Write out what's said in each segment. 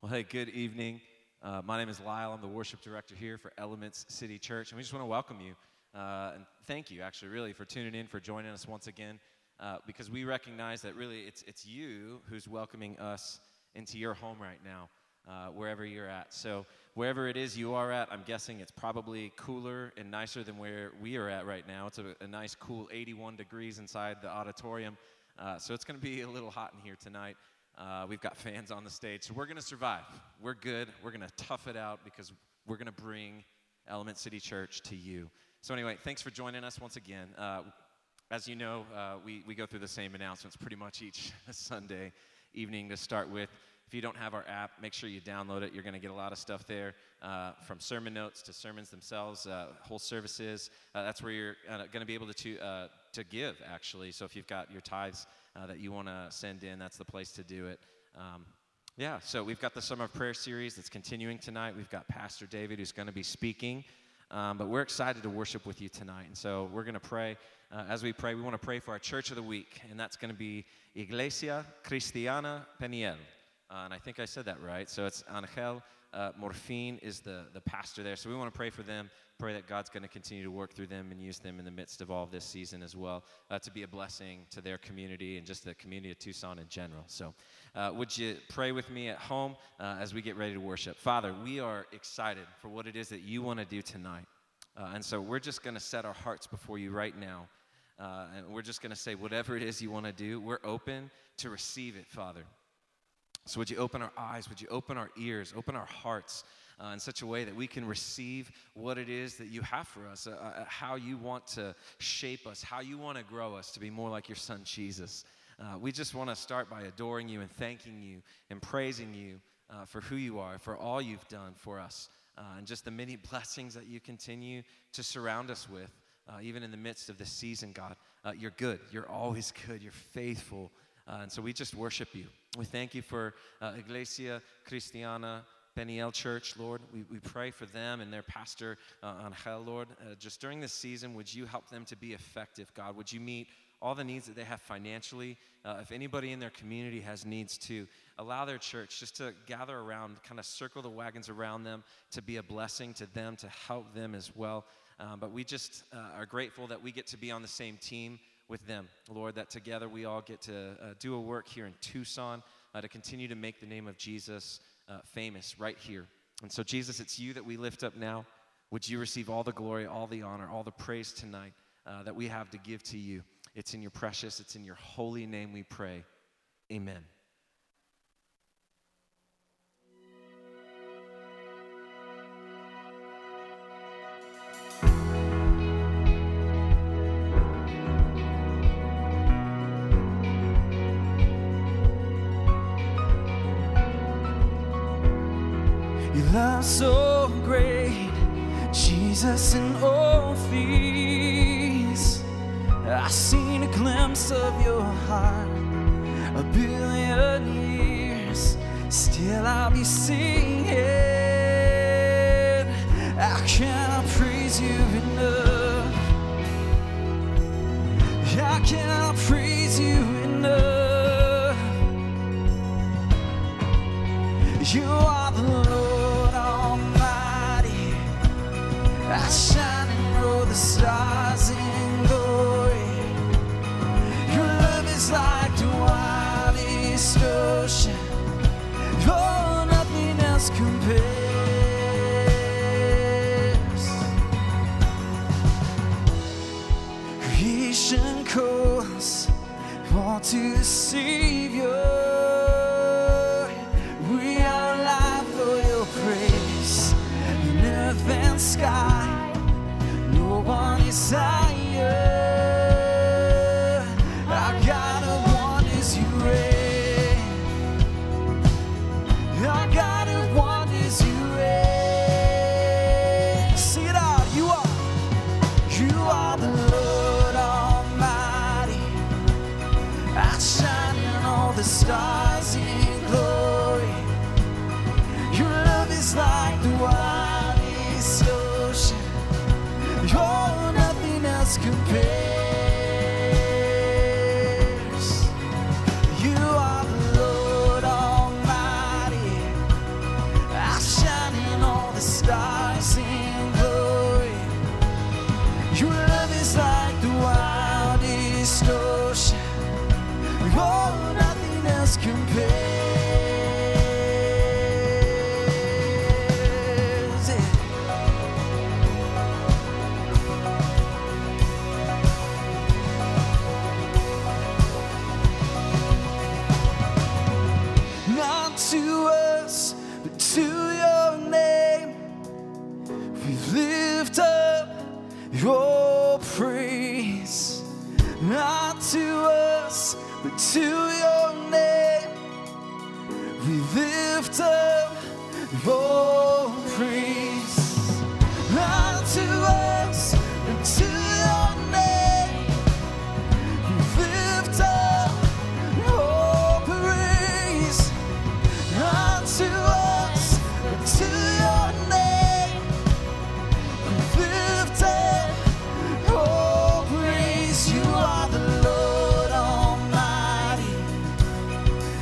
Well, hey, good evening. Uh, my name is Lyle. I'm the worship director here for Elements City Church, and we just want to welcome you uh, and thank you, actually, really, for tuning in, for joining us once again, uh, because we recognize that really it's it's you who's welcoming us into your home right now, uh, wherever you're at. So wherever it is you are at, I'm guessing it's probably cooler and nicer than where we are at right now. It's a, a nice, cool 81 degrees inside the auditorium, uh, so it's going to be a little hot in here tonight. Uh, we've got fans on the stage, so we're going to survive. We're good. We're going to tough it out because we're going to bring Element City Church to you. So, anyway, thanks for joining us once again. Uh, as you know, uh, we, we go through the same announcements pretty much each Sunday evening to start with. If you don't have our app, make sure you download it. You're going to get a lot of stuff there, uh, from sermon notes to sermons themselves, uh, whole services. Uh, that's where you're going to be able to, to give, actually. So if you've got your tithes uh, that you want to send in, that's the place to do it. Um, yeah, so we've got the Summer of Prayer series that's continuing tonight. We've got Pastor David who's going to be speaking. Um, but we're excited to worship with you tonight. And so we're going to pray. Uh, as we pray, we want to pray for our church of the week, and that's going to be Iglesia Cristiana Peniel. Uh, and I think I said that right. So it's Angel uh, Morfin is the, the pastor there. So we want to pray for them, pray that God's going to continue to work through them and use them in the midst of all of this season as well uh, to be a blessing to their community and just the community of Tucson in general. So uh, would you pray with me at home uh, as we get ready to worship? Father, we are excited for what it is that you want to do tonight. Uh, and so we're just going to set our hearts before you right now. Uh, and we're just going to say, whatever it is you want to do, we're open to receive it, Father. So, would you open our eyes? Would you open our ears, open our hearts uh, in such a way that we can receive what it is that you have for us, uh, uh, how you want to shape us, how you want to grow us to be more like your son, Jesus? Uh, we just want to start by adoring you and thanking you and praising you uh, for who you are, for all you've done for us, uh, and just the many blessings that you continue to surround us with, even in the midst of this season, God. you're good. You're always good. You're faithful. and so we just worship you. We thank you for uh, Iglesia Cristiana Peniel Church, Lord. We, we pray for them and their pastor, uh, Angel, Lord. Uh, just during this season, would you help them to be effective, God? Would you meet all the needs that they have financially? Uh, if anybody in their community has needs to, allow their church just to gather around, kind of circle the wagons around them, to be a blessing to them, to help them as well. Um, but we just uh, are grateful that we get to be on the same team with them. Lord, that together we all get to uh, do a work here in Tucson uh, to continue to make the name of Jesus uh, famous right here. And so, Jesus, it's you that we lift up now. Would you receive all the glory, all the honor, all the praise tonight uh, that we have to give to you? It's in your precious, it's in your holy name we pray. Amen. Jesus in all things. I've seen a glimpse of your heart a billion years. Still, I'll be singing. Creation calls, want to see you. We are alive for your praise in earth and sky. No one is higher.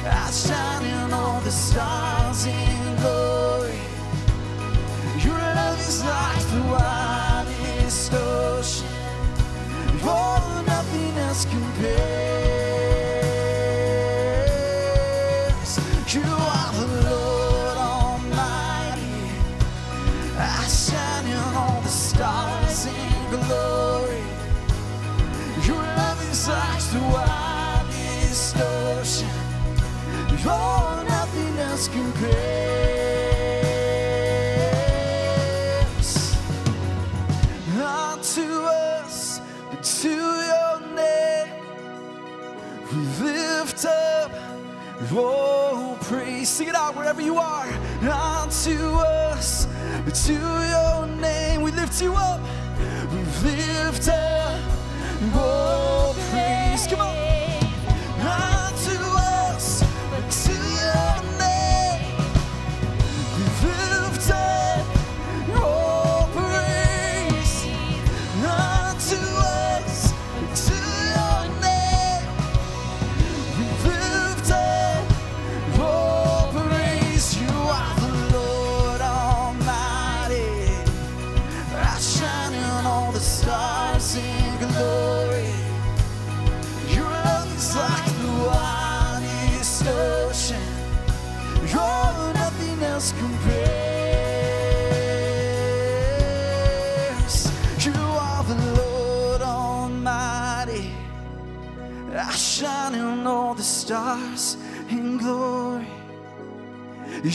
I shine in all the stars in glory. Your love is like the widest ocean. Oh, nothing else compares.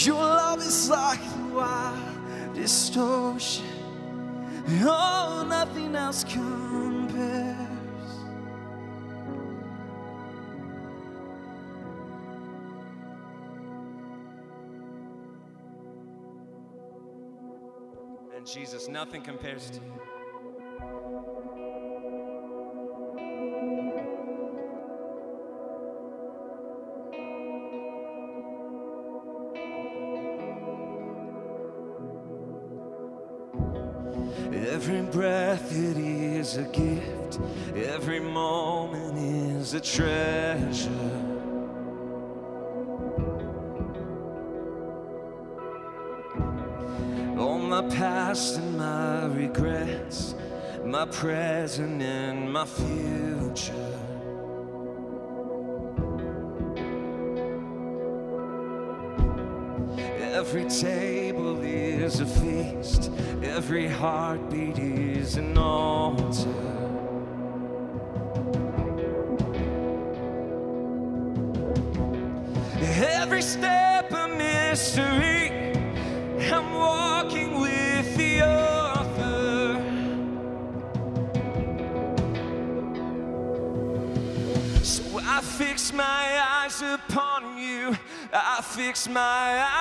Your love is like the wild distortion. Oh, nothing else compares. And Jesus, nothing compares to you. present and my future. Every table is a feast, every heartbeat is an Fix my eyes.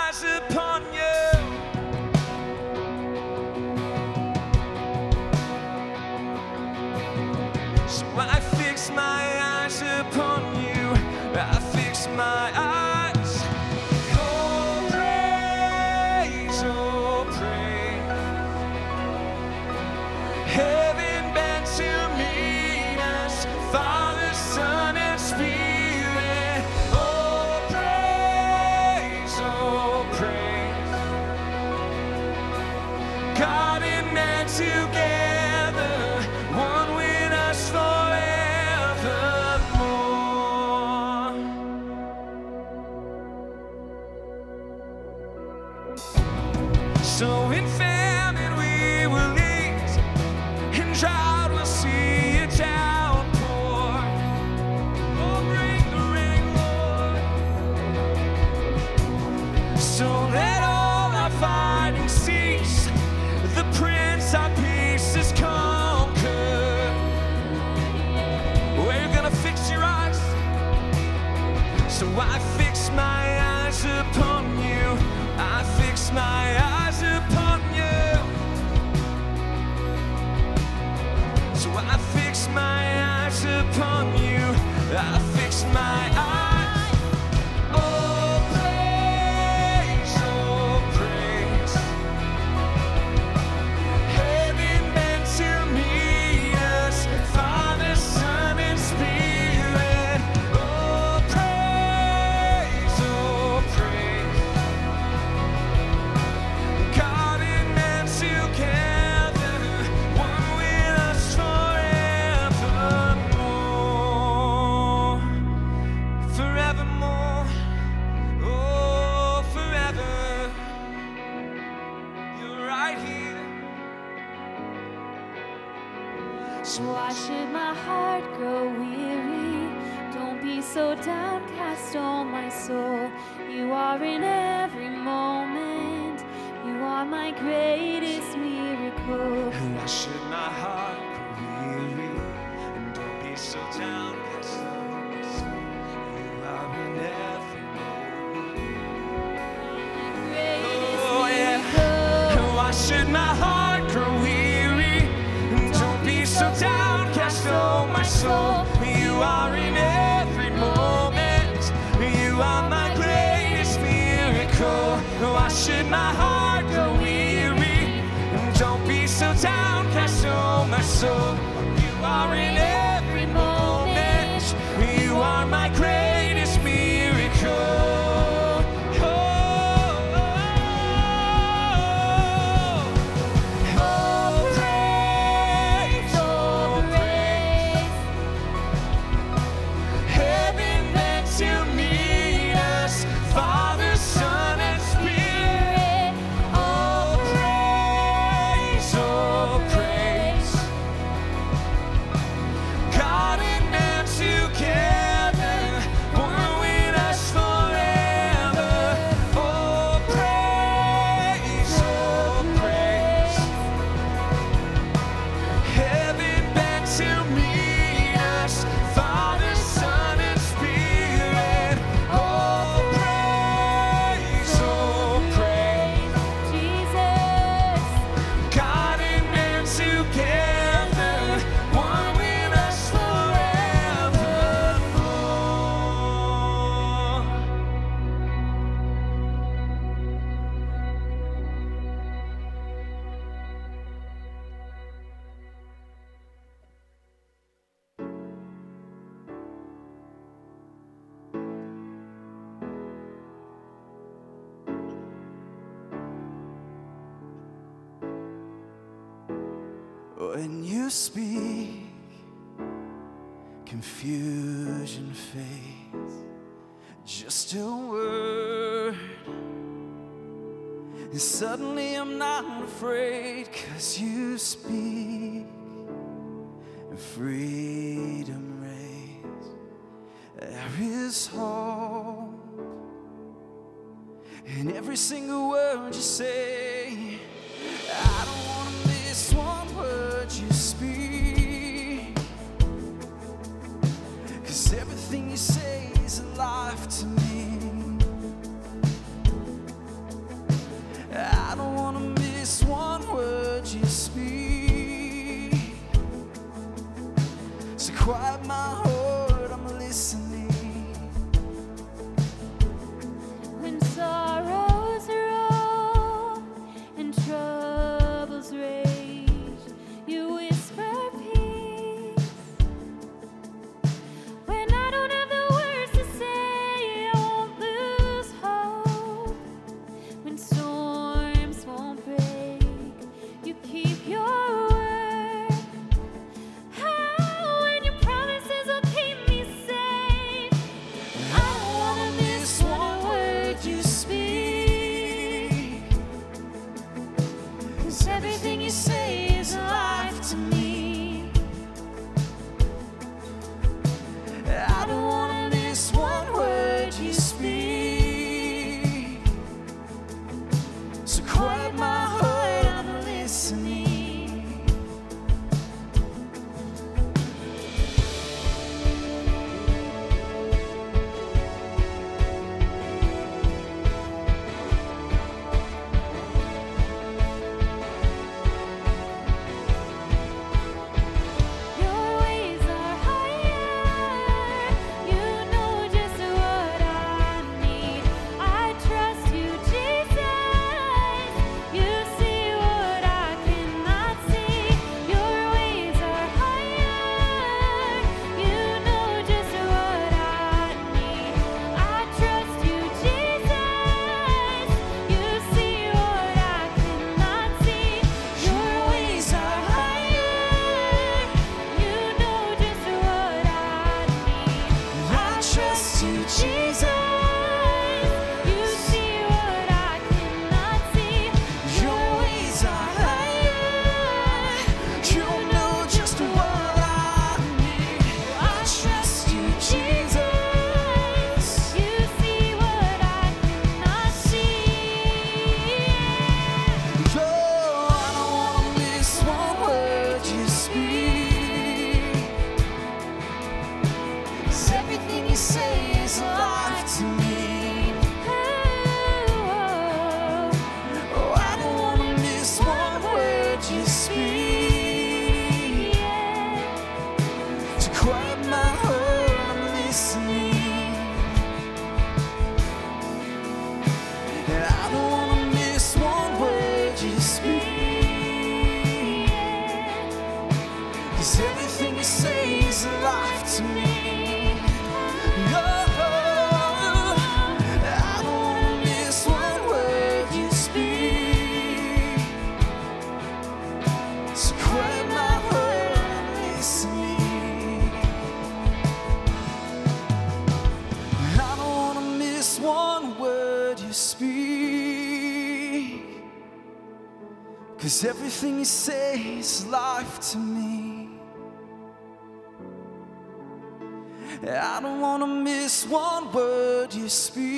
Speak.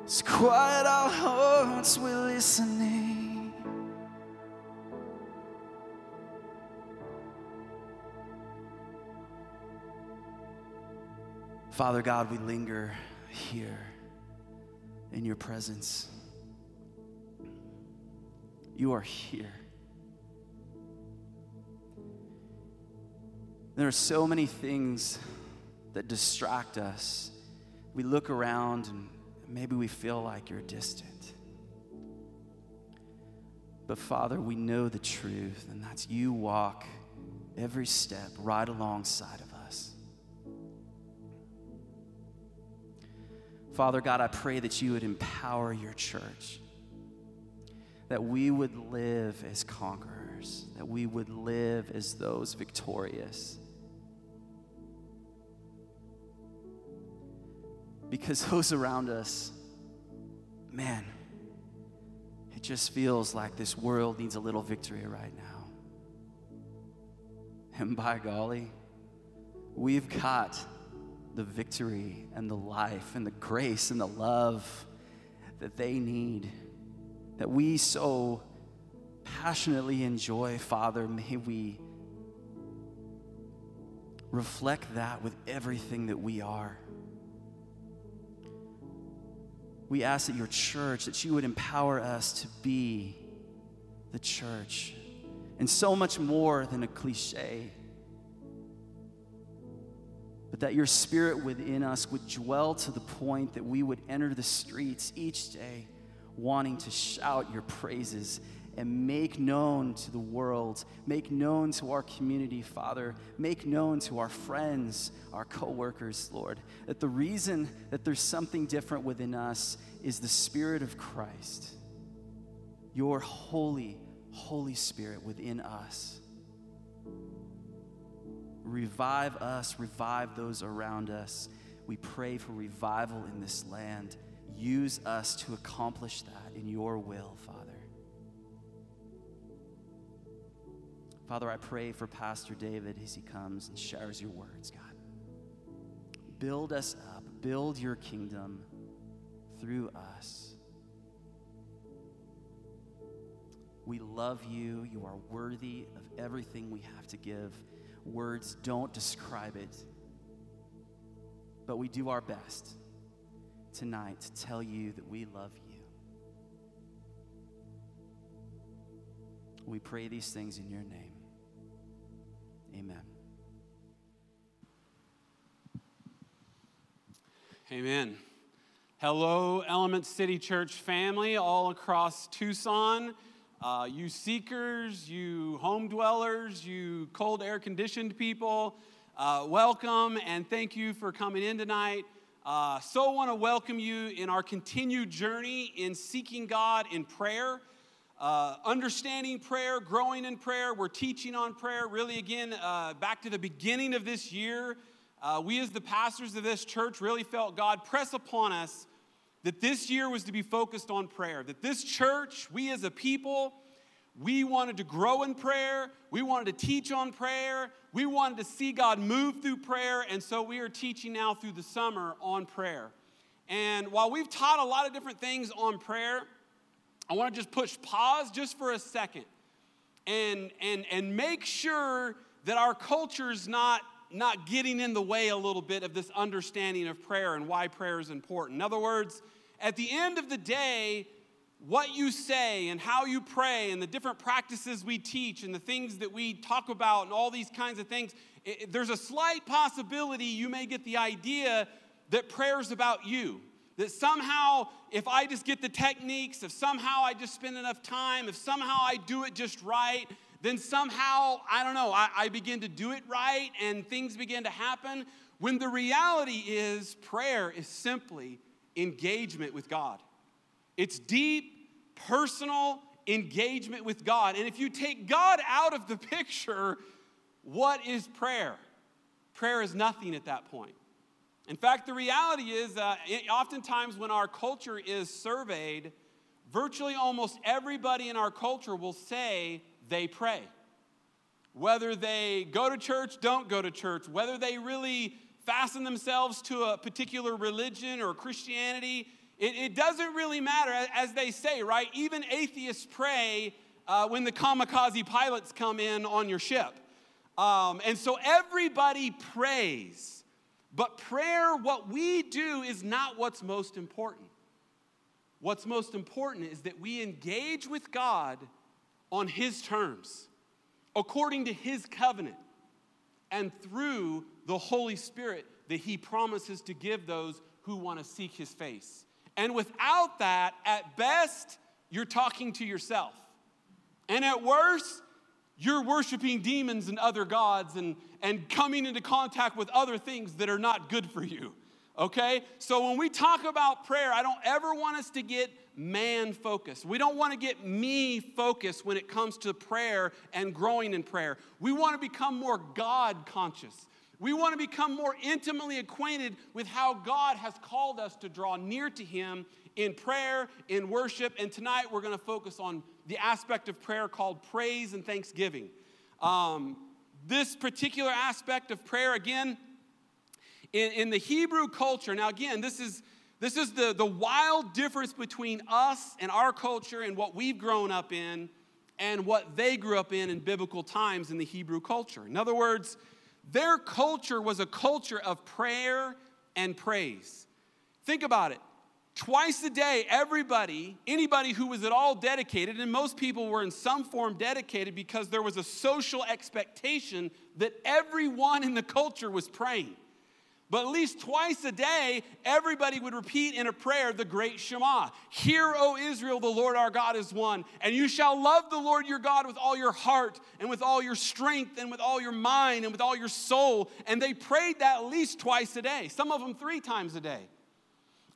Let's quiet our hearts, we're listening. Father God, we linger here in your presence. You are here. There are so many things that distract us. We look around and maybe we feel like you're distant. But Father, we know the truth, and that's you walk every step right alongside of us. Father God, I pray that you would empower your church, that we would live as conquerors, that we would live as those victorious. Because those around us, man, it just feels like this world needs a little victory right now. And by golly, we've got the victory and the life and the grace and the love that they need, that we so passionately enjoy, Father. May we reflect that with everything that we are. We ask that your church, that you would empower us to be the church. And so much more than a cliche. But that your spirit within us would dwell to the point that we would enter the streets each day wanting to shout your praises and make known to the world, make known to our community, Father, make known to our friends, our coworkers, Lord, that the reason that there's something different within us is the Spirit of Christ, your holy, Holy Spirit within us revive us, revive those around us. We pray for revival in this land. Use us to accomplish that in your will, Father. Father, I pray for Pastor David as he comes and shares your words, God. Build us up, build your kingdom through us. We love you. You are worthy of everything we have to give words don't describe it. But we do our best tonight to tell you that we love you. We pray these things in your name. Amen. Amen. Hello, Element City Church family all across Tucson. Uh, you seekers, you home dwellers, you cold air conditioned people, uh, welcome and thank you for coming in tonight. Uh, so, want to welcome you in our continued journey in seeking God in prayer, uh, understanding prayer, growing in prayer. We're teaching on prayer. Really, again, uh, back to the beginning of this year, uh, we as the pastors of this church really felt God press upon us that this year was to be focused on prayer, that this church, we as a people, we wanted to grow in prayer, we wanted to teach on prayer, we wanted to see God move through prayer, and so we are teaching now through the summer on prayer. And while we've taught a lot of different things on prayer, I want to just push pause just for a second and, and, and make sure that our culture's not, not getting in the way a little bit of this understanding of prayer and why prayer is important. In other words, at the end of the day, what you say and how you pray and the different practices we teach and the things that we talk about and all these kinds of things, it, there's a slight possibility you may get the idea that prayer's about you. That somehow, if I just get the techniques, if somehow I just spend enough time, if somehow I do it just right, then somehow, I don't know, I, I begin to do it right and things begin to happen. When the reality is, prayer is simply engagement with God. It's deep, personal engagement with God. And if you take God out of the picture, what is prayer? Prayer is nothing at that point. In fact, the reality is, uh, oftentimes when our culture is surveyed, virtually almost everybody in our culture will say they pray. Whether they go to church, don't go to church, whether they really fasten themselves to a particular religion or Christianity, it, it doesn't really matter, as they say, right? Even atheists pray uh, when the kamikaze pilots come in on your ship. Um, and so everybody prays. But prayer, what we do, is not what's most important. What's most important is that we engage with God on His terms, according to His covenant, and through the Holy Spirit that He promises to give those who want to seek His face. And without that, at best, you're talking to yourself. And at worst, you're worshiping demons and other gods and, and coming into contact with other things that are not good for you. Okay? So when we talk about prayer, I don't ever want us to get man focused. We don't want to get me focused when it comes to prayer and growing in prayer. We want to become more God conscious. We want to become more intimately acquainted with how God has called us to draw near to Him in prayer, in worship, and tonight we're going to focus on the aspect of prayer called praise and thanksgiving. Um, this particular aspect of prayer, again, in, in the Hebrew culture, now again, this is this is the, the wild difference between us and our culture and what we've grown up in and what they grew up in in biblical times in the Hebrew culture. In other words, their culture was a culture of prayer and praise. Think about it. Twice a day, everybody, anybody who was at all dedicated, and most people were in some form dedicated because there was a social expectation that everyone in the culture was praying. But at least twice a day, everybody would repeat in a prayer the great Shema Hear, O Israel, the Lord our God is one. And you shall love the Lord your God with all your heart, and with all your strength, and with all your mind, and with all your soul. And they prayed that at least twice a day, some of them three times a day.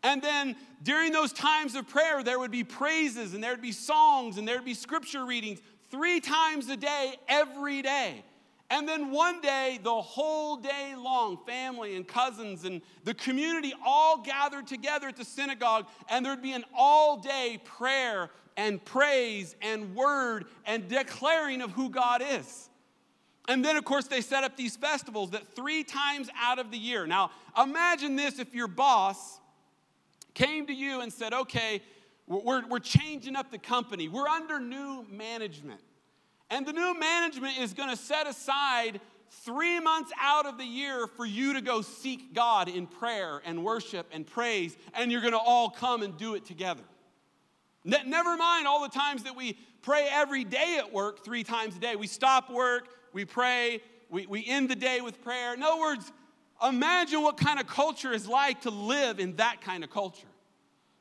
And then during those times of prayer, there would be praises and there would be songs and there would be scripture readings three times a day, every day. And then one day, the whole day long, family and cousins and the community all gathered together at the synagogue, and there'd be an all day prayer and praise and word and declaring of who God is. And then, of course, they set up these festivals that three times out of the year. Now, imagine this if your boss came to you and said, okay, we're, we're changing up the company, we're under new management. And the new management is going to set aside three months out of the year for you to go seek God in prayer and worship and praise, and you're going to all come and do it together. Ne- never mind all the times that we pray every day at work, three times a day. We stop work, we pray, we, we end the day with prayer. In other words, Imagine what kind of culture is like to live in that kind of culture.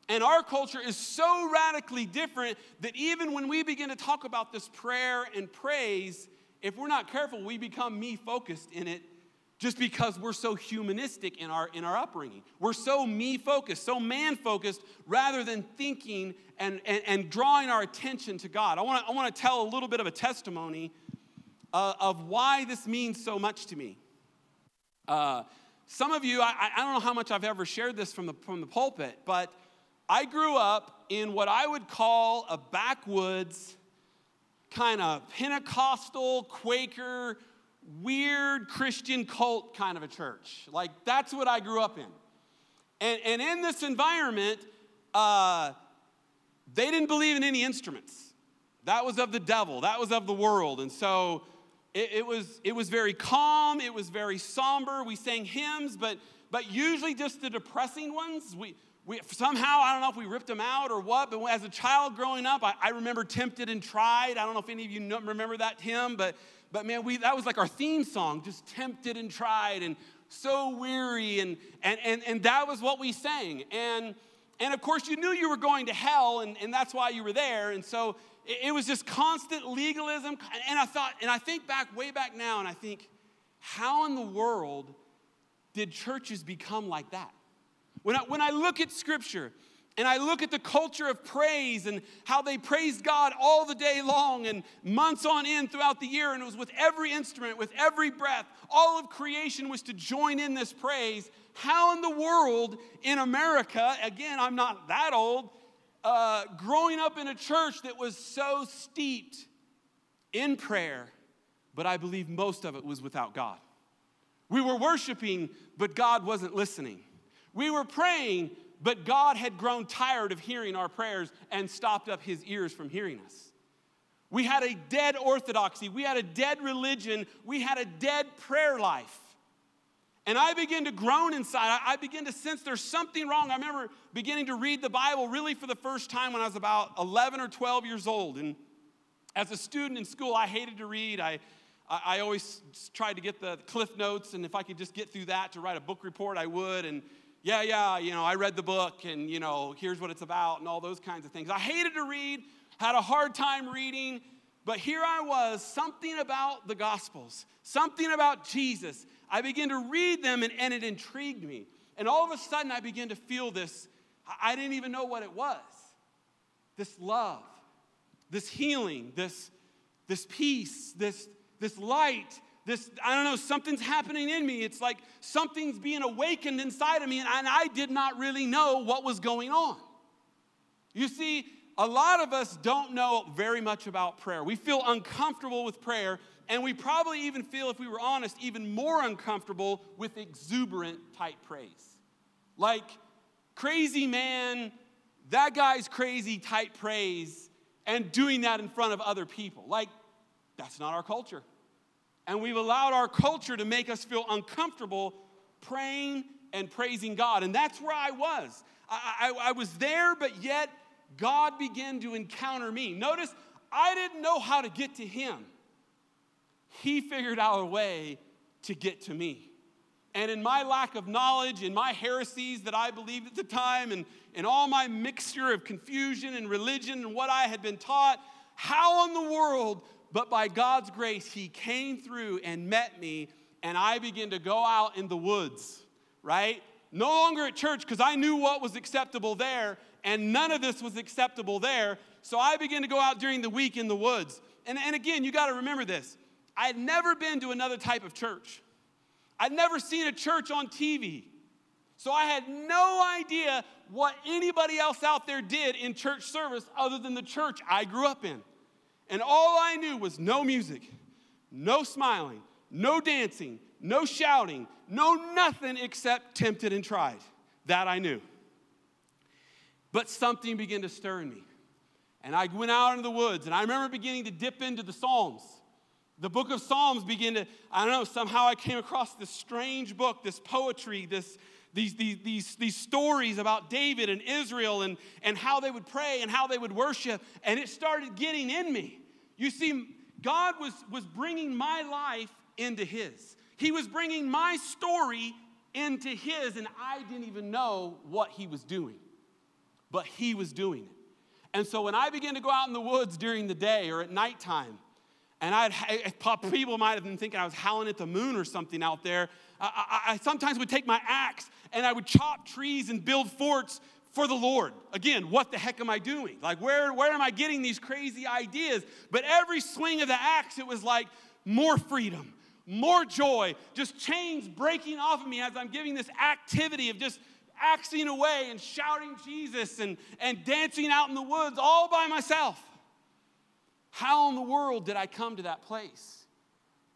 And our culture is so radically different that even when we begin to talk about this prayer and praise, if we're not careful, we become me focused in it just because we're so humanistic in our, in our upbringing. We're so me focused, so man focused, rather than thinking and, and, and, drawing our attention to God. I wanna, I wanna tell a little bit of a testimony uh, of why this means so much to me. Uh, some of you, I, I don't know how much I've ever shared this from the, from the pulpit, but I grew up in what I would call a backwoods, kind of Pentecostal, Quaker, weird Christian cult kind of a church. Like, that's what I grew up in. And, and in this environment, uh, they didn't believe in any instruments. That was of the devil, that was of the world. And so it, it, was, it was very calm, it was very somber. We sang hymns, but, but usually just the depressing ones. We, we, somehow, I don't know if we ripped them out or what, but as a child growing up, I, I remember Tempted and Tried. I don't know if any of you know, remember that hymn, but, but man, we, that was like our theme song, just Tempted and Tried and so weary. And, and, and, and that was what we sang. And, and of course, you knew you were going to hell, and, and that's why you were there. And so it, was just constant legalism. And I thought, and I think back, way back now, and I think, how in the world did churches become like that? When I, when I look at scripture and I look at the culture of praise and how they praised God all the day long and months on end throughout the year, and it was with every instrument, with every breath, all of creation was to join in this praise. How in the world in America, again, I'm not that old, uh, growing up in a church that was so steeped in prayer, but I believe most of it was without God. We were worshiping, but God wasn't listening. We were praying, but God had grown tired of hearing our prayers and stopped up his ears from hearing us. We had a dead orthodoxy. We had a dead religion. We had a dead prayer life. And I began to groan inside. I began to sense there's something wrong. I remember beginning to read the Bible really for the first time when I was about 11 or 12 years old. And as a student in school, I hated to read. I, I always tried to get the CliffNotes, and if I could just get through that to write a book report, I would. And yeah, yeah, you know, I read the book and, you know, here's what it's about and all those kinds of things. I hated to read, had a hard time reading, but here I was, something about the Gospels, something about Jesus. I began to read them and, and it intrigued me. And all of a sudden, I began to feel this. I didn't even know what it was this love, this healing, this, this peace, this, this light this, I don't know, something's happening in me. It's like something's being awakened inside of me, and I did not really know what was going on. You see, a lot of us don't know very much about prayer. We feel uncomfortable with prayer, and we probably even feel, if we were honest, even more uncomfortable with exuberant type praise. Like, crazy man, that guy's crazy type praise, and doing that in front of other people. Like, that's not our culture. And we've allowed our culture to make us feel uncomfortable praying and praising God. And that's where I was. I, I, I, was there, but yet God began to encounter me. Notice, I didn't know how to get to Him. He figured out a way to get to me. And in my lack of knowledge, in my heresies that I believed at the time, and in all my mixture of confusion and religion and what I had been taught, how in the world but by God's grace, He came through and met me, and I began to go out in the woods, right? No longer at church because I knew what was acceptable there, and none of this was acceptable there. So I began to go out during the week in the woods. And, and again, you got to remember this I had never been to another type of church, I'd never seen a church on TV. So I had no idea what anybody else out there did in church service other than the church I grew up in. And all I knew was no music, no smiling, no dancing, no shouting, no nothing except tempted and tried. That I knew. But something began to stir in me. And I went out into the woods, and I remember beginning to dip into the Psalms. The book of Psalms began to, I don't know, somehow I came across this strange book, this poetry, this, these, these, these, these stories about David and Israel and, and how they would pray and how they would worship, and it started getting in me. You see, God was, was bringing my life into His. He was bringing my story into His, and I didn't even know what He was doing. But He was doing it. And so when I began to go out in the woods during the day or at nighttime, and I'd, people might have been thinking I was howling at the moon or something out there. I, I, I sometimes would take my axe and I would chop trees and build forts for the Lord. Again, what the heck am I doing? Like, where, where am I getting these crazy ideas? But every swing of the axe, it was like more freedom, more joy, just chains breaking off of me as I'm giving this activity of just axing away and shouting Jesus and, and dancing out in the woods all by myself. How in the world did I come to that place?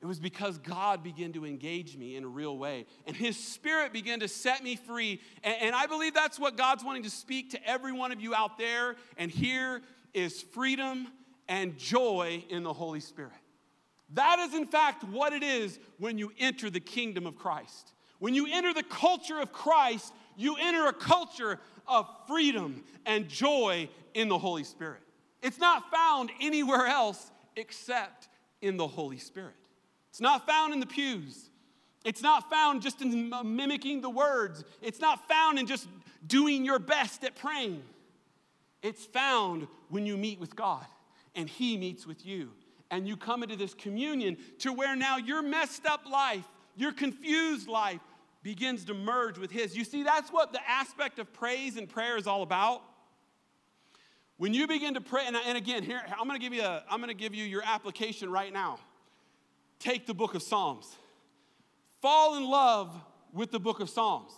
It was because God began to engage me in a real way. And His Spirit began to set me free. And, and, I believe that's what God's wanting to speak to every one of you out there. And here is freedom and joy in the Holy Spirit. That is, in fact, what it is when you enter the kingdom of Christ. When you enter the culture of Christ, you enter a culture of freedom and joy in the Holy Spirit. It's not found anywhere else except in the Holy Spirit. It's not found in the pews. It's not found just in mimicking the words. It's not found in just doing your best at praying. It's found when you meet with God and He meets with you. And you come into this communion to where now your messed up life, your confused life begins to merge with His. You see, that's what the aspect of praise and prayer is all about. When you begin to pray, and, and again, here, I'm gonna give you a, I'm gonna give you your application right now. Take the book of Psalms. Fall in love with the book of Psalms.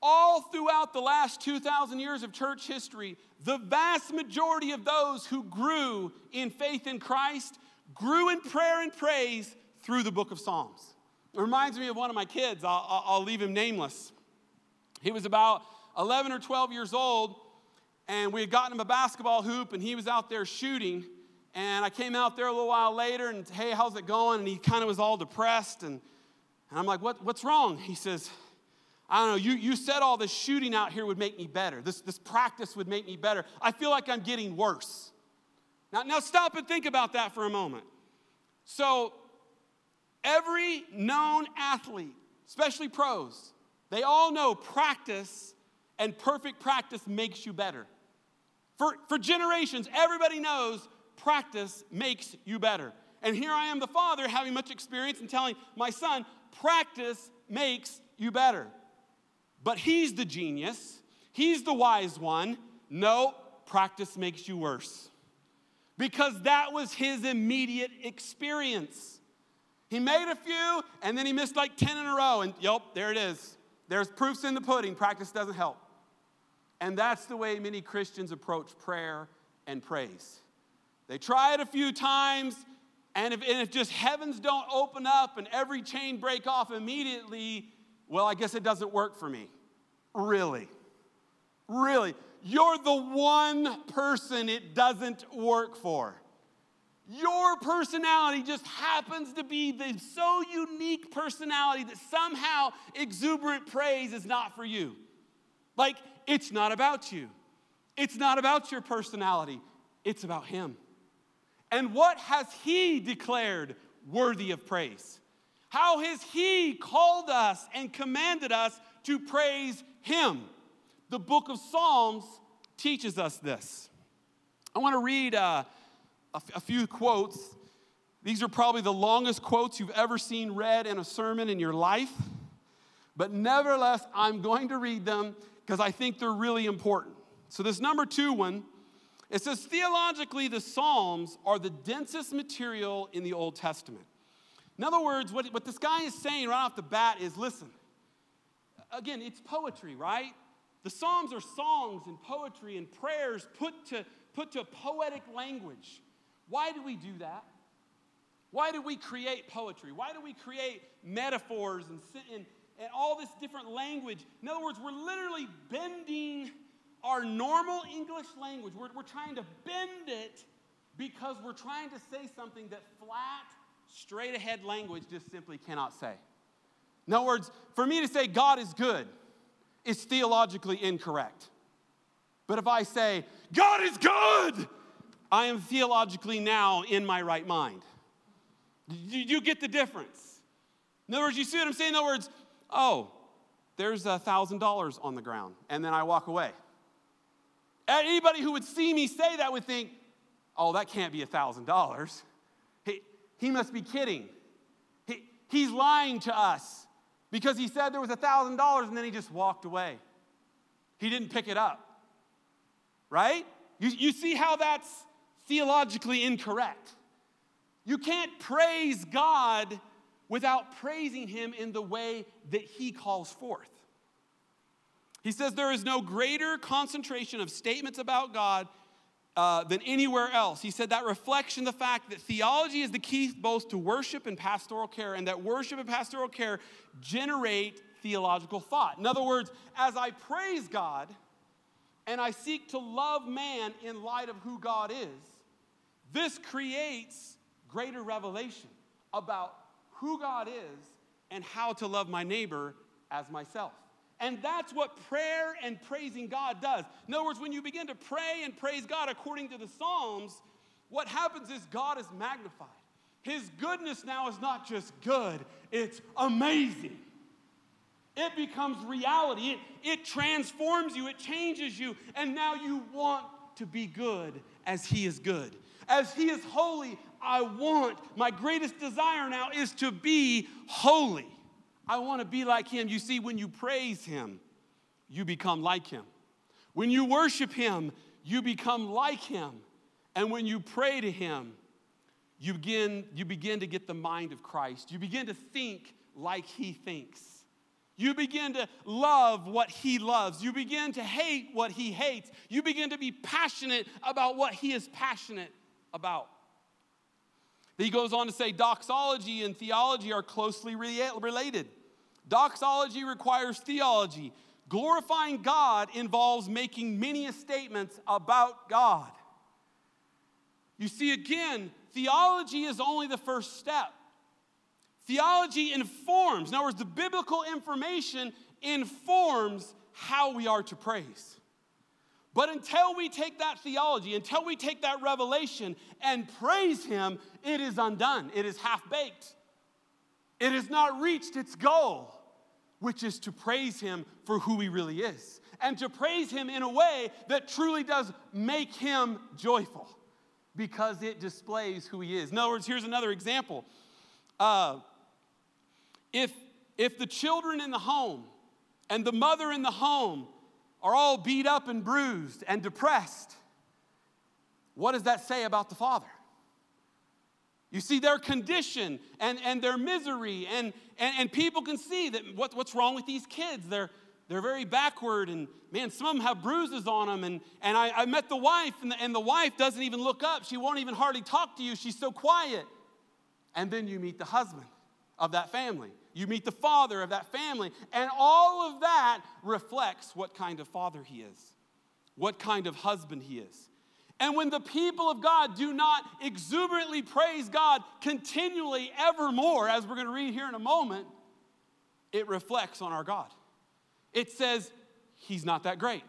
All throughout the last 2,000 years of church history, the vast majority of those who grew in faith in Christ grew in prayer and praise through the book of Psalms. It reminds me of one of my kids. I'll, I'll leave him nameless. He was about 11 or 12 years old, and we had gotten him a basketball hoop, and he was out there shooting. And I came out there a little while later, and hey, how's it going? And he kind of was all depressed. And, and I'm like, what, what's wrong? He says, I don't know, you, you said all this shooting out here would make me better. This, this practice would make me better. I feel like I'm getting worse. Now, now stop and think about that for a moment. So, every known athlete, especially pros, they all know practice and perfect practice makes you better. For, for generations, everybody knows practice makes you better. And here I am, the father, having much experience and telling my son, practice makes you better. But he's the genius, he's the wise one. No, practice makes you worse. Because that was his immediate experience. He made a few and then he missed like 10 in a row, and yep, there it is. There's proofs in the pudding. Practice doesn't help. And that's the way many Christians approach prayer and praise. They try it a few times, and if, and if just heavens don't open up and every chain break off immediately, well, I guess it doesn't work for me. Really? Really? You're the one person it doesn't work for. Your personality just happens to be the so unique personality that somehow exuberant praise is not for you. Like, it's not about you. It's not about your personality. It's about Him. And what has He declared worthy of praise? How has He called us and commanded us to praise Him? The book of Psalms teaches us this. I want to read uh, a, f- a few quotes. These are probably the longest quotes you've ever seen read in a sermon in your life. But nevertheless, I'm going to read them because I think they're really important. So, this number two one, it says, theologically, the Psalms are the densest material in the Old Testament. In other words, what, what this guy is saying right off the bat is listen, again, it's poetry, right? The Psalms are songs and poetry and prayers put to, put to poetic language. Why do we do that? Why do we create poetry? Why do we create metaphors and, and, and all this different language? In other words, we're literally bending our normal English language. We're, we're trying to bend it because we're trying to say something that flat, straight ahead language just simply cannot say. In other words, for me to say God is good is theologically incorrect. But if I say God is good, I am theologically now in my right mind. You, you get the difference. In other words, you see what I'm saying? In other words, oh, there's a thousand dollars on the ground, and then I walk away. Anybody who would see me say that would think, oh, that can't be a thousand dollars. He must be kidding. He, he's lying to us because he said there was a thousand dollars and then he just walked away. He didn't pick it up. Right? You, you see how that's theologically incorrect. You can't praise God without praising him in the way that he calls forth. He says there is no greater concentration of statements about God uh, than anywhere else. He said that reflection the fact that theology is the key both to worship and pastoral care, and that worship and pastoral care generate theological thought. In other words, as I praise God and I seek to love man in light of who God is, this creates greater revelation about who God is and how to love my neighbor as myself. And that's what prayer and praising God does. In other words, when you begin to pray and praise God according to the Psalms, what happens is God is magnified. His goodness now is not just good, it's amazing. It becomes reality. It, it transforms you, it changes you, and now you want to be good as He is good. As He is holy, I want, my greatest desire now is to be holy. I want to be like Him. You see, when you praise Him, you become like Him. When you worship Him, you become like Him. And when you pray to Him, you begin, you begin to get the mind of Christ. You begin to think like He thinks. You begin to love what he loves. You begin to hate what he hates. You begin to be passionate about what he is passionate about. He goes on to say doxology and theology are closely related. Doxology requires theology. Glorifying God involves making many statements about God. You see, again, theology is only the first step. Theology informs, in other words, the biblical information informs how we are to praise. But until we take that theology, until we take that revelation and praise Him, it is undone. It is half baked. It has not reached its goal, which is to praise Him for who He really is and to praise Him in a way that truly does make Him joyful because it displays who He is. In other words, here's another example. Uh, if, if the children in the home and the mother in the home are all beat up and bruised and depressed, what does that say about the father? You see their condition and, and their misery, and, and, and people can see that what, what's wrong with these kids. They're, they're very backward, and man, some of them have bruises on them. And, and I, I met the wife, and the, and the wife doesn't even look up. She won't even hardly talk to you. She's so quiet. And then you meet the husband of that family. You meet the father of that family. And all of that reflects what kind of father he is, what kind of husband he is. And when the people of God do not exuberantly praise God continually, evermore, as we're going to read here in a moment, it reflects on our God. It says, He's not that great.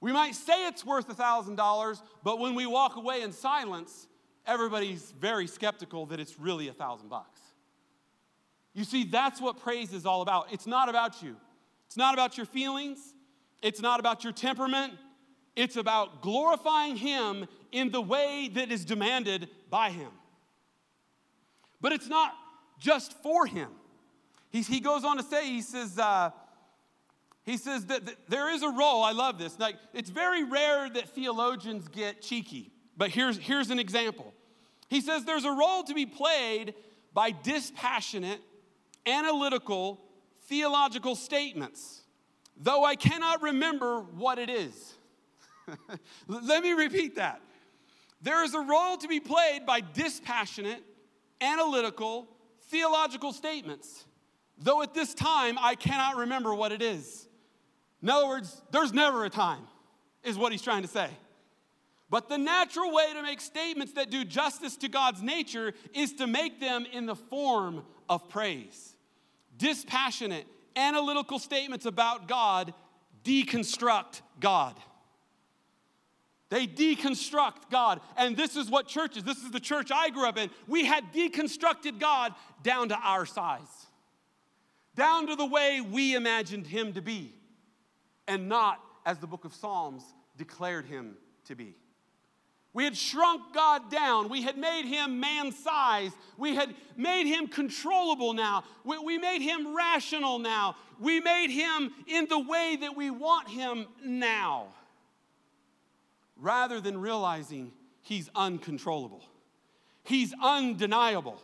We might say it's worth a $1,000, but when we walk away in silence, everybody's very skeptical that it's really a thousand bucks. You see, that's what praise is all about. It's not about you, it's not about your feelings, it's not about your temperament. It's about glorifying Him in the way that is demanded by Him. But it's not just for Him. He's, he goes on to say, he says, uh, he says that, that there is a role, I love this. Like, it's very rare that theologians get cheeky, but here's, here's an example. He says there's a role to be played by dispassionate analytical, theological statements, though I cannot remember what it is. Let me repeat that. There is a role to be played by dispassionate, analytical, theological statements, though at this time I cannot remember what it is. In other words, there's never a time, is what he's trying to say. But the natural way to make statements that do justice to God's nature is to make them in the form of praise dispassionate, analytical statements about God deconstruct God. They deconstruct God. And this is what churches, this is the church I grew up in. We had deconstructed God down to our size, down to the way we imagined him to be, and not as the book of Psalms declared him to be. We had shrunk God down. We had made him man sized. We had made him controllable now. We, we, made him rational now. We made him in the way that we want him now. Rather than realizing he's uncontrollable, he's undeniable.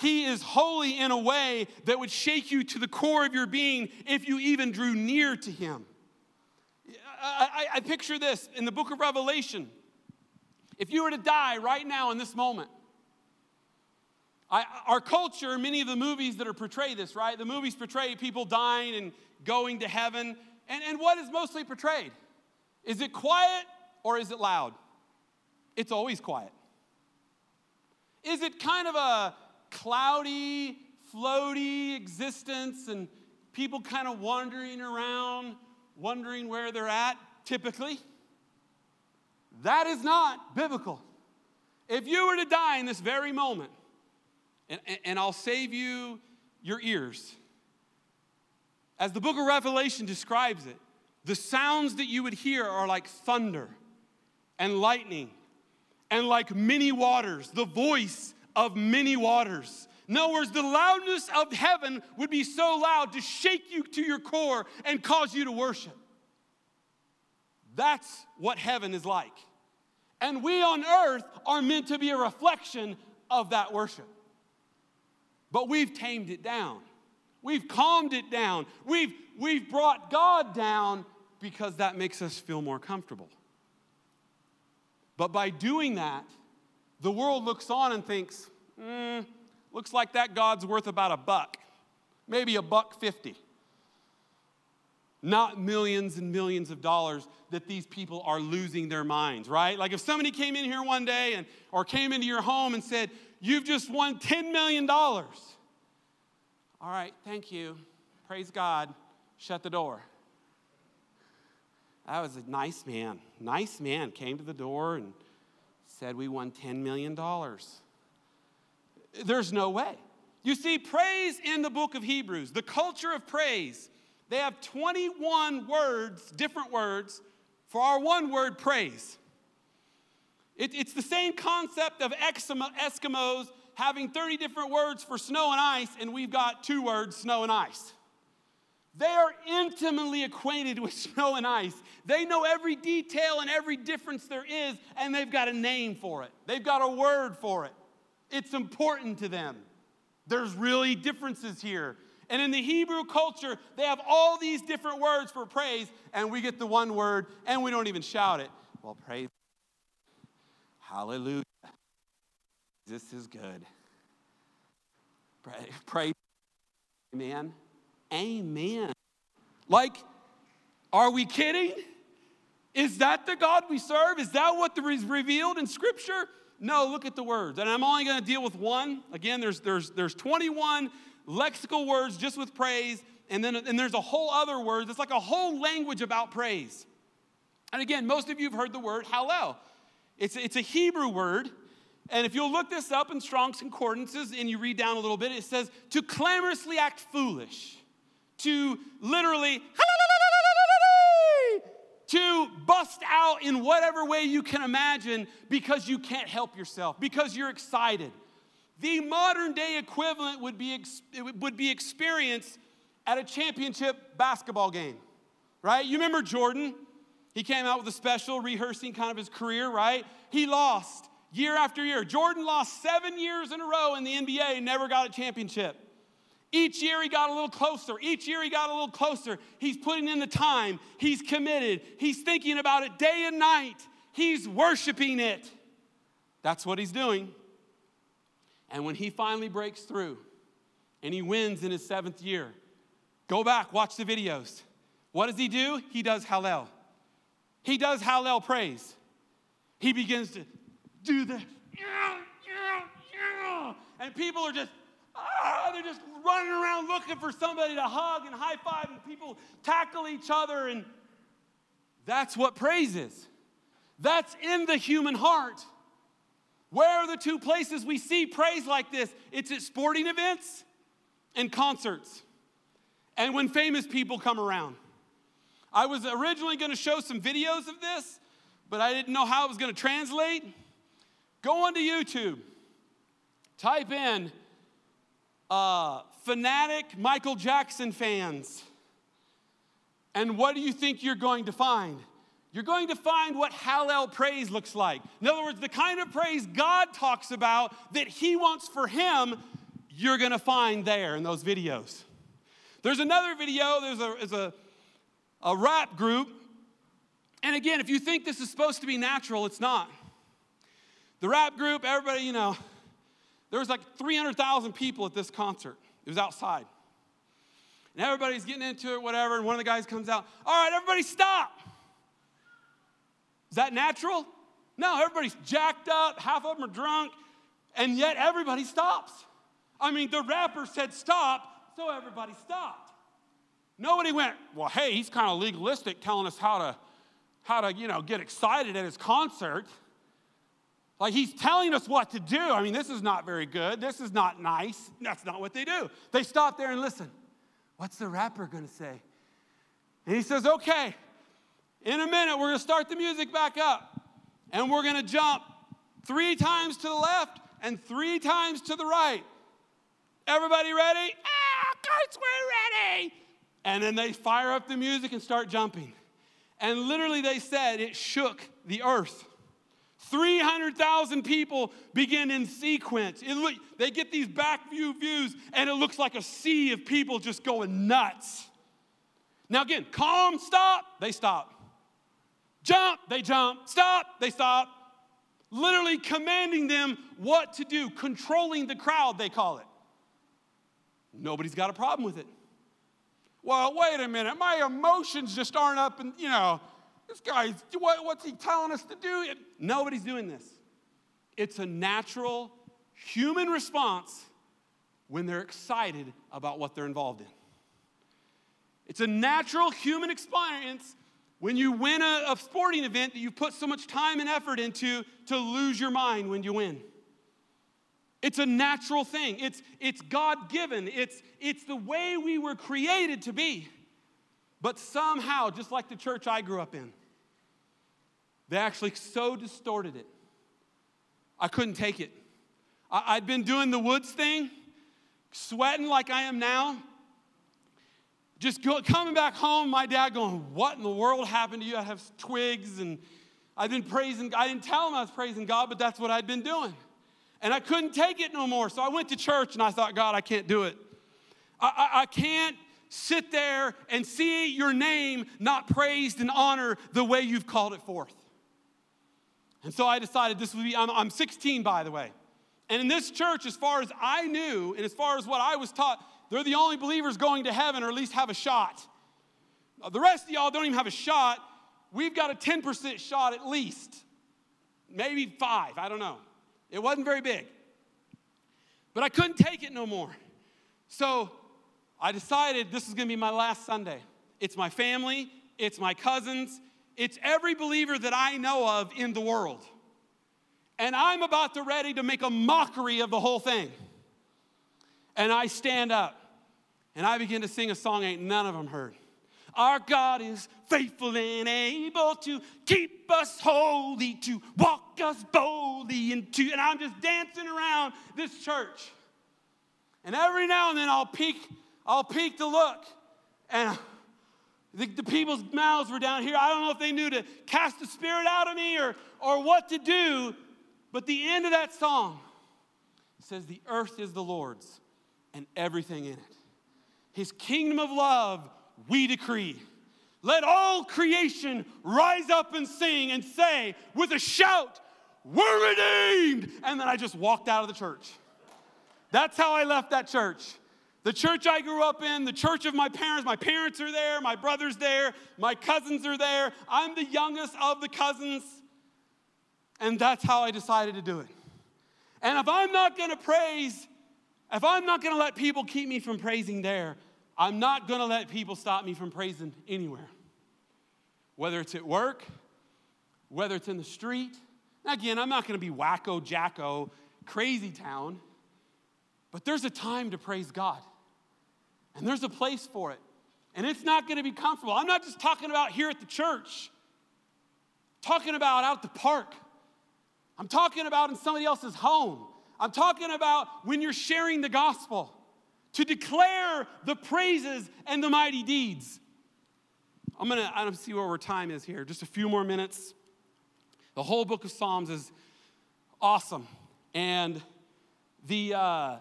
He is holy in a way that would shake you to the core of your being if you even drew near to him. I, I, I picture this in the book of Revelation. If you were to die right now in this moment, I, our culture, many of the movies that are portray this, right? The movies portray people dying and going to heaven. And, and what is mostly portrayed? Is it quiet or is it loud? It's always quiet. Is it kind of a cloudy, floaty existence and people kind of wandering around, wondering where they're at, typically. That is not biblical. If you were to die in this very moment, and, and I'll save you your ears, as the book of Revelation describes it, the sounds that you would hear are like thunder and lightning and like many waters, the voice of many waters. In other words, the loudness of heaven would be so loud to shake you to your core and cause you to worship. That's what heaven is like. And we on earth are meant to be a reflection of that worship. But we've tamed it down. We've calmed it down. We've, we've brought God down because that makes us feel more comfortable. But by doing that, the world looks on and thinks, hmm, looks like that God's worth about a buck, maybe a buck fifty. Not millions and millions of dollars that these people are losing their minds, right? Like if somebody came in here one day and or came into your home and said, You've just won $10 million. All right, thank you. Praise God. Shut the door. That was a nice man. Nice man came to the door and said, We won $10 million. There's no way. You see, praise in the book of Hebrews, the culture of praise, they have 21 words, different words, for our one word praise. It, it's the same concept of Eskimos having 30 different words for snow and ice, and we've got two words, snow and ice. They are intimately acquainted with snow and ice. They know every detail and every difference there is, and they've got a name for it. They've got a word for it. It's important to them. There's really differences here. And in the Hebrew culture, they have all these different words for praise, and we get the one word, and we don't even shout it. Well, praise. Hallelujah. This is good. Pray, pray. Amen. Amen. Like, are we kidding? Is that the God we serve? Is that what is revealed in Scripture? No, look at the words. And I'm only going to deal with one. Again, there's, there's, there's 21 lexical words just with praise, and then and there's a whole other word that's like a whole language about praise. And again, most of you have heard the word hallel. It's, it's a Hebrew word. And if you'll look this up in Strong's Concordances and you read down a little bit, it says to clamorously act foolish to literally to bust out in whatever way you can imagine because you can't help yourself, because you're excited. The modern day equivalent would be, would be experienced at a championship basketball game, right? You remember Jordan? He came out with a special rehearsing kind of his career, right? He lost year after year. Jordan lost seven years in a row in the NBA, never got a championship. Each year he got a little closer. Each year he got a little closer. He's putting in the time. He's committed. He's thinking about it day and night. He's worshiping it. That's what he's doing. And when he finally breaks through and he wins in his seventh year, go back, watch the videos. What does he do? He does Hallel. He does Hallel praise. He begins to do the, and people are just ah, they're just running around looking for somebody to hug and high five, and people tackle each other. And that's what praise is. That's in the human heart. Where are the two places we see praise like this? It's at sporting events and concerts, and when famous people come around. I was originally going to show some videos of this, but I didn't know how it was going to translate. Go onto YouTube, type in uh, fanatic Michael Jackson fans. And what do you think you're going to find? You're going to find what Hallel praise looks like. In other words, the kind of praise God talks about that He wants for Him, you're going to find there in those videos. There's another video, there's a, there's a, a rap group. And again, if you think this is supposed to be natural, it's not. The rap group, everybody, you know, there was like 300,000 people at this concert. It was outside. And everybody's getting into it, whatever, and one of the guys comes out, All right, everybody stop. Is that natural? No, everybody's jacked up, half of them are drunk, and yet everybody stops. I mean, the rapper said stop, so everybody stopped. Nobody went, well, hey, he's kind of legalistic telling us how to, how to, you know, get excited at his concert. Like he's telling us what to do. I mean, this is not very good. This is not nice. That's not what they do. They stop there and listen. What's the rapper going to say? And he says, okay, in a minute, we're going to start the music back up. And we're going to jump three times to the left and three times to the right. Everybody ready? Ah, we're ready. And then they fire up the music and start jumping. And literally, they said it shook the earth. 300,000 people begin in sequence. Look, they get these back view views, and it looks like a sea of people just going nuts. Now, again, calm, stop, they stop. Jump, they jump. Stop, they stop. Literally commanding them what to do, controlling the crowd, they call it. Nobody's got a problem with it. Well, wait a minute, my emotions just aren't up, and you know, this guy's, what, what's he telling us to do? Nobody's doing this. It's a natural human response when they're excited about what they're involved in. It's a natural human experience when you win a, a sporting event that you put so much time and effort into to lose your mind when you win. It's a natural thing. It's, it's God given. It's, it's the way we were created to be. But somehow, just like the church I grew up in, they actually so distorted it. I couldn't take it. I, I'd been doing the woods thing, sweating like I am now. Just go, coming back home, my dad going, What in the world happened to you? I have twigs and I've been praising, I didn't tell him I was praising God, but that's what I'd been doing. And I couldn't take it no more. So I went to church and I thought, God, I can't do it. I, I, I can't sit there and see your name not praised and honored the way you've called it forth. And so I decided this would be, I'm, I'm 16 by the way. And in this church, as far as I knew, and as far as what I was taught, they're the only believers going to heaven or at least have a shot. Uh, the rest of y'all don't even have a shot. We've got a 10% shot at least, maybe five, I don't know. It wasn't very big. But I couldn't take it no more. So I decided this is gonna be my last Sunday. It's my family, it's my cousins, it's every believer that I know of in the world. And I'm about to ready to make a mockery of the whole thing. And I stand up and I begin to sing a song ain't none of them heard. Our God is faithful and able to keep us holy, to walk us boldly into, and I'm just dancing around this church. And every now and then I'll peek, I'll peek to look, and the, the, people's mouths were down here. I don't know if they knew to cast the spirit out of me or, or what to do. But the end of that song says, The earth is the Lord's and everything in it. His kingdom of love we decree. Let all creation rise up and sing and say with a shout, We're redeemed. And then I just walked out of the church. That's how I left that church. The church I grew up in, the church of my parents, my parents are there, my brother's there, my cousins are there. I'm the youngest of the cousins. And that's how I decided to do it. And if I'm not gonna praise, if I'm not gonna let people keep me from praising there, I'm not gonna let people stop me from praising anywhere. Whether it's at work, whether it's in the street. Again, I'm not gonna be wacko, jacko, crazy town. But there's a time to praise God, and there's a place for it. And it's not going to be comfortable. I'm not just talking about here at the church, I'm talking about out at the park. I'm talking about in somebody else's home. I'm talking about when you're sharing the gospel to declare the praises and the mighty deeds. I'm gonna, I don't see where our time is here. Just a few more minutes. The whole book of Psalms is awesome. And the, uh,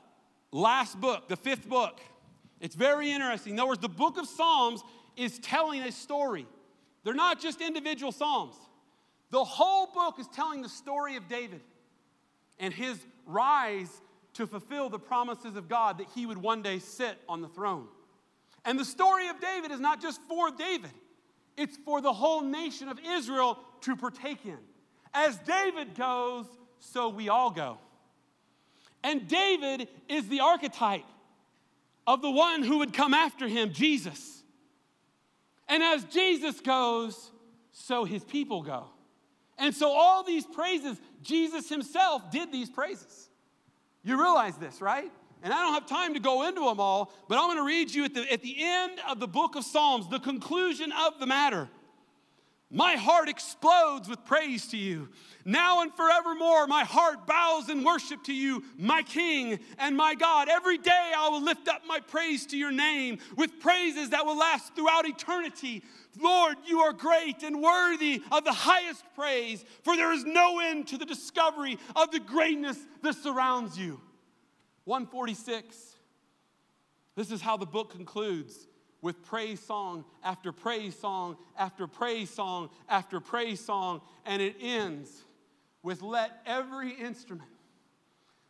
last book, the fifth book. It's very interesting. In other words, the book of Psalms is telling a story. They're not just individual Psalms. The whole book is telling the story of David and his rise to fulfill the promises of God that he would one day sit on the throne. And the story of David is not just for David, it's for the whole nation of Israel to partake in. As David goes, so we all go. And David is the archetype of the one who would come after him, Jesus. And as Jesus goes, so his people go. And so all these praises, Jesus himself did these praises. You realize this, right? And I don't have time to go into them all, but I'm going to read you at the, at the end of the book of Psalms, the conclusion of the matter. My heart explodes with praise to you. Now and forevermore, my heart bows in worship to you, my King and my God. Every day I will lift up my praise to your name with praises that will last throughout eternity. Lord, you are great and worthy of the highest praise, for there is no end to the discovery of the greatness that surrounds you. 146. This is how the book concludes with praise song after praise song after praise song after praise song, and it ends with let every instrument,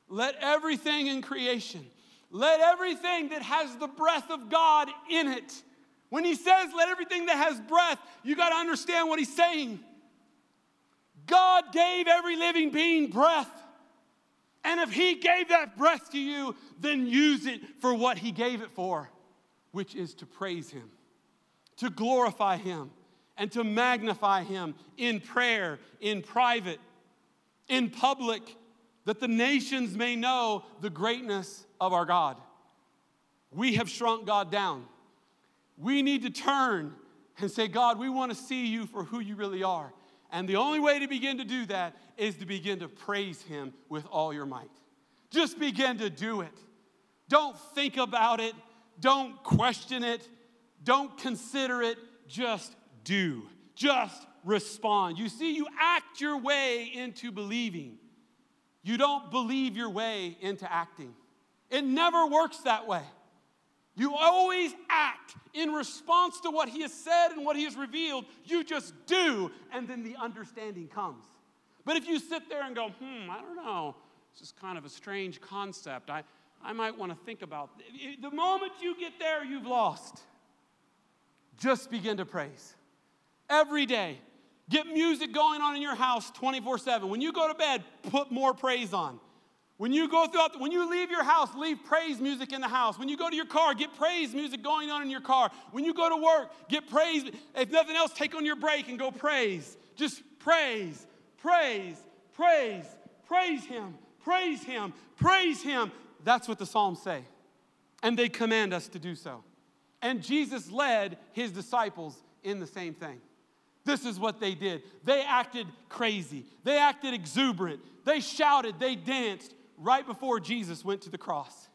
let everything in creation, let everything that has the breath of God in it. When he says, let everything that has breath, you got to understand what he's saying. God gave every living being breath. And if he gave that breath to you, then use it for what he gave it for which is to praise Him, to glorify Him, and to magnify Him in prayer, in private, in public, that the nations may know the greatness of our God. We have shrunk God down. We need to turn and say, God, we want to see you for who you really are. And the only way to begin to do that is to begin to praise Him with all your might. Just begin to do it. Don't think about it. Don't question it. Don't consider it. Just do. Just respond. You see, you act your way into believing. You don't believe your way into acting. It never works that way. You always act in response to what he has said and what he has revealed. You just do, and then the understanding comes. But if you sit there and go, hmm, I don't know, it's just kind of a strange concept. I, I might want to think about. The moment you get there, you've lost. Just begin to praise. Every day. Get music going on in your house 24 7. When you go to bed, put more praise on. When you go throughout, the, when you leave your house, leave praise music in the house. When you go to your car, get praise music going on in your car. When you go to work, get praise. If nothing else, take on your break and go praise. Just praise, praise, praise, praise Him, praise Him, praise Him. That's what the Psalms say. And they command us to do so. And Jesus led his disciples in the same thing. This is what they did. They acted crazy, they acted exuberant, they shouted, they danced right before Jesus went to the cross.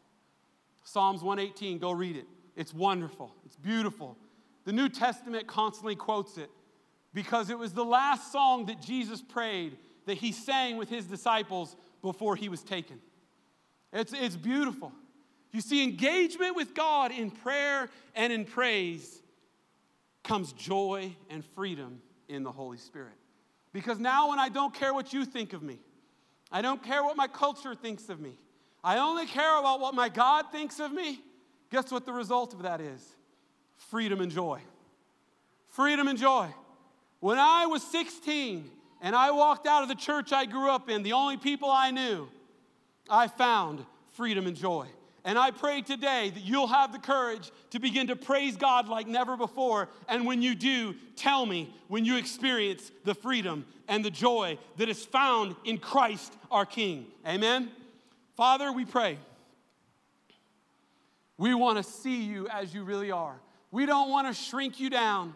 Psalms 118, go read it. It's wonderful, it's beautiful. The New Testament constantly quotes it because it was the last song that Jesus prayed that he sang with his disciples before he was taken. It's, it's beautiful. You see, engagement with God in prayer and in praise comes joy and freedom in the Holy Spirit. Because now, when I don't care what you think of me, I don't care what my culture thinks of me, I only care about what my God thinks of me, guess what the result of that is? Freedom and joy. Freedom and joy. When I was 16 and I walked out of the church I grew up in, the only people I knew, I found freedom and joy. And I pray today that you'll have the courage to begin to praise God like never before. And when you do, tell me when you experience the freedom and the joy that is found in Christ our King. Amen? Father, we pray. We want to see you as you really are. We don't want to shrink you down.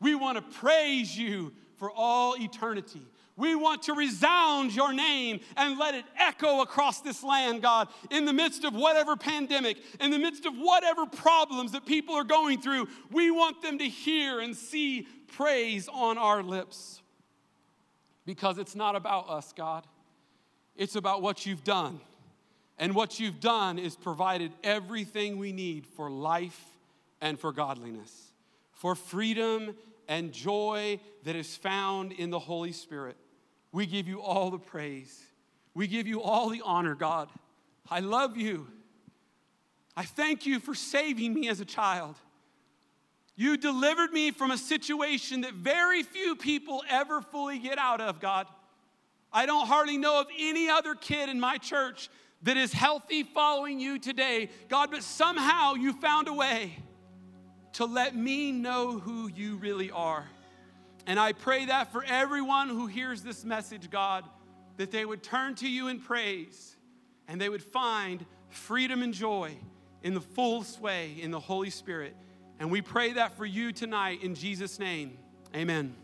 We want to praise you for all eternity. We want to resound your name and let it echo across this land, God, in the midst of whatever pandemic, in the midst of whatever problems that people are going through. We want them to hear and see praise on our lips. Because it's not about us, God, it's about what you've done. And what you've done is provided everything we need for life and for godliness, for freedom and joy that is found in the Holy Spirit. We give you all the praise. We give you all the honor, God. I love you. I thank you for saving me as a child. You delivered me from a situation that very few people ever fully get out of, God. I don't hardly know of any other kid in my church that is healthy following you today, God, but somehow you found a way to let me know who you really are. And I pray that for everyone who hears this message, God, that they would turn to you in praise and they would find freedom and joy in the full sway in the Holy Spirit. And we pray that for you tonight in Jesus' name. Amen.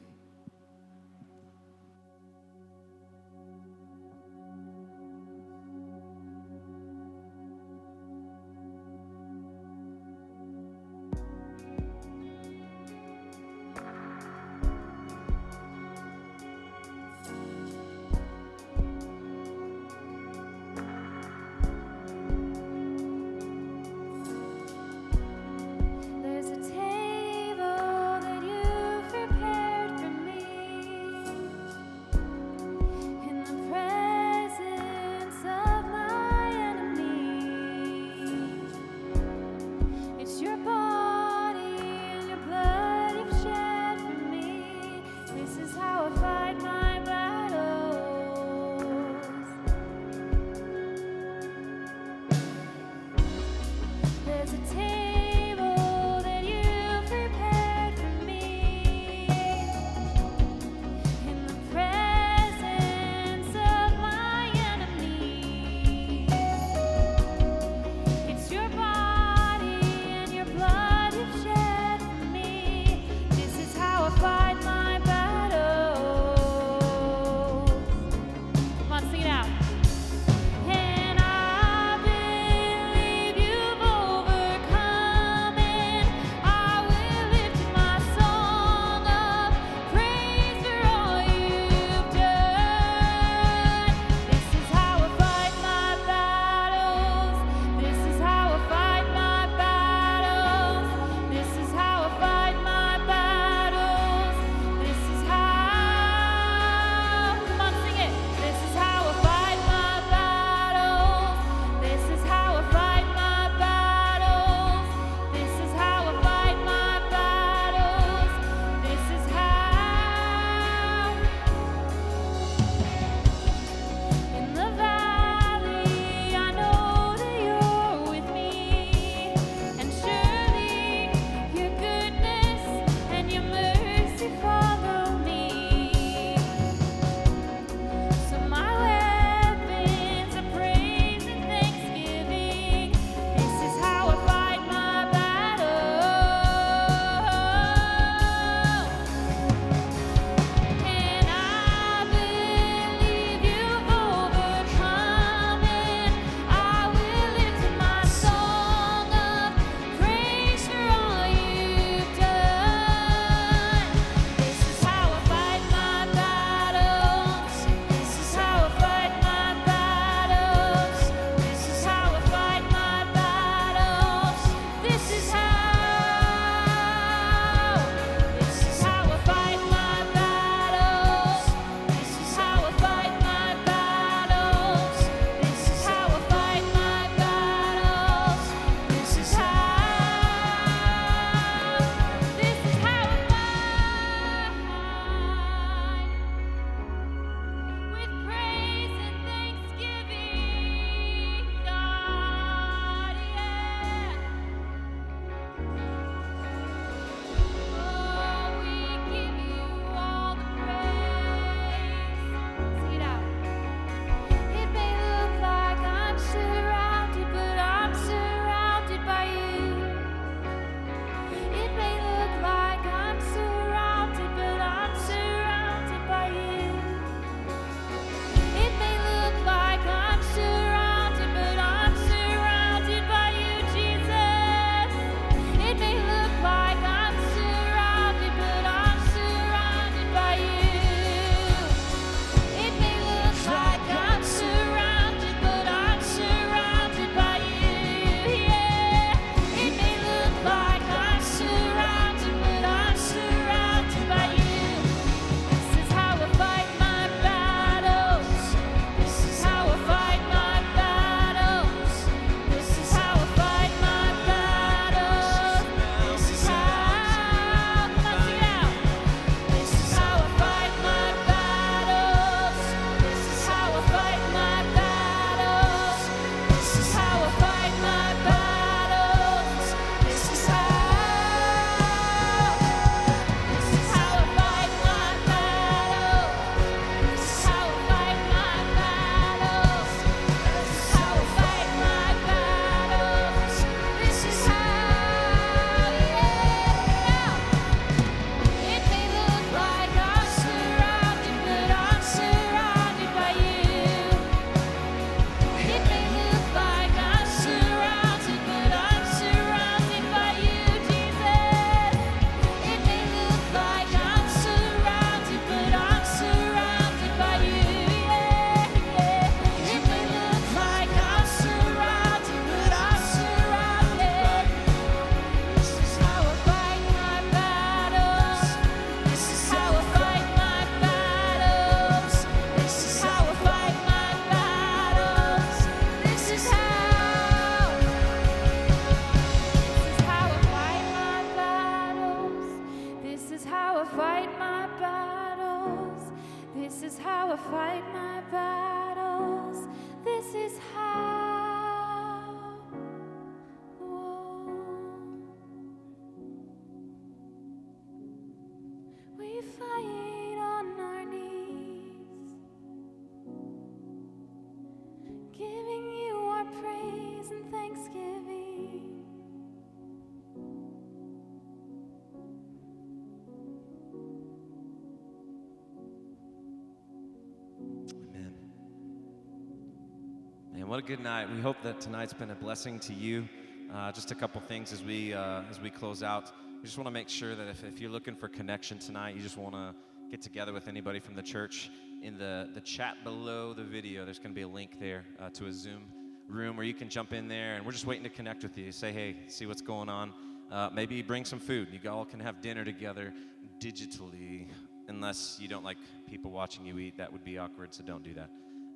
Man, what a good night. We hope that tonight's been a blessing to you. Uh, just a couple things as we uh, as we close out. We just want to make sure that if, if you're looking for connection tonight, you just want to get together with anybody from the church. In the, the chat below the video, there's going to be a link there uh, to a Zoom room where you can jump in there, and we're just waiting to connect with you. Say, hey, see what's going on. Uh, maybe bring some food. You all can have dinner together digitally, unless you don't like people watching you eat. That would be awkward, so don't do that.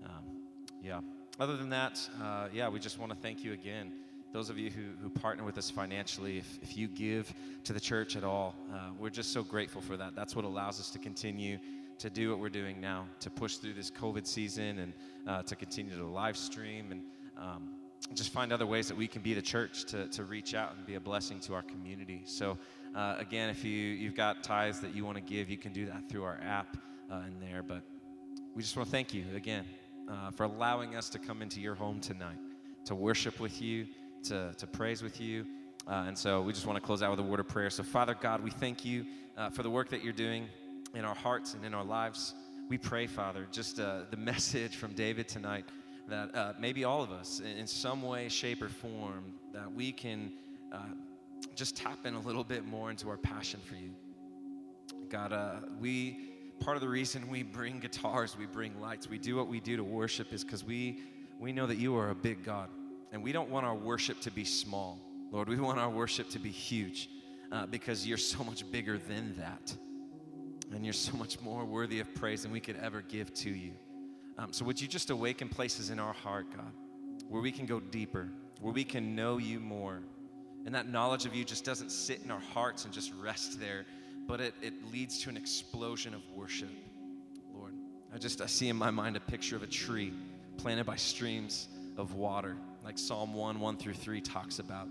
Um, yeah. Other than that, uh, yeah, we just want to thank you again. Those of you who, who partner with us financially, if, if you give to the church at all, uh, we're just so grateful for that. That's what allows us to continue to do what we're doing now, to push through this COVID season and uh, to continue to live stream and um, just find other ways that we can be the church to, to reach out and be a blessing to our community. So, uh, again, if you, you've got tithes that you want to give, you can do that through our app uh, in there. But we just want to thank you again uh, for allowing us to come into your home tonight, to worship with you, to, to praise with you. Uh, and so we just want to close out with a word of prayer. So, Father God, we thank you uh, for the work that you're doing in our hearts and in our lives. We pray, Father, just uh, the message from David tonight that uh, maybe all of us, in, in some way, shape, or form, that we can uh, just tap in a little bit more into our passion for you. God, we part of the reason we bring guitars, we bring lights, we do what we do to worship is because we we know that you are a big God, and we don't want our worship to be small, Lord. We want our worship to be huge, uh, because you're so much bigger than that, and you're so much more worthy of praise than we could ever give to you. Um, so would you just awaken places in our heart, God, where we can go deeper, where we can know you more, and that knowledge of you just doesn't sit in our hearts and just rest there but it, it leads to an explosion of worship, Lord. I just I see in my mind a picture of a tree planted by streams of water, like Psalm 1, 1 through 3 talks about.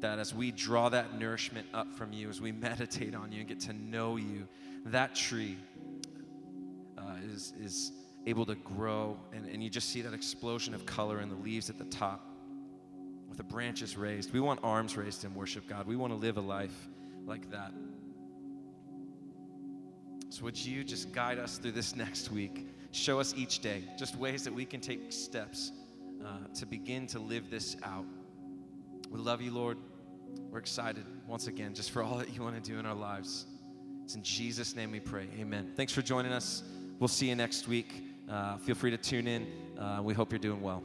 That as we draw that nourishment up from you, as we meditate on you and get to know you, that tree uh, is, is able to grow. And, and you just see that explosion of color in the leaves at the top with the branches raised. We want arms raised in worship, God. We want to live a life like that. So, would you just guide us through this next week? Show us each day just ways that we can take steps uh, to begin to live this out. We love you, Lord. We're excited once again just for all that you want to do in our lives. It's in Jesus' name we pray. Amen. Thanks for joining us. We'll see you next week. Uh, feel free to tune in. Uh, we hope you're doing well.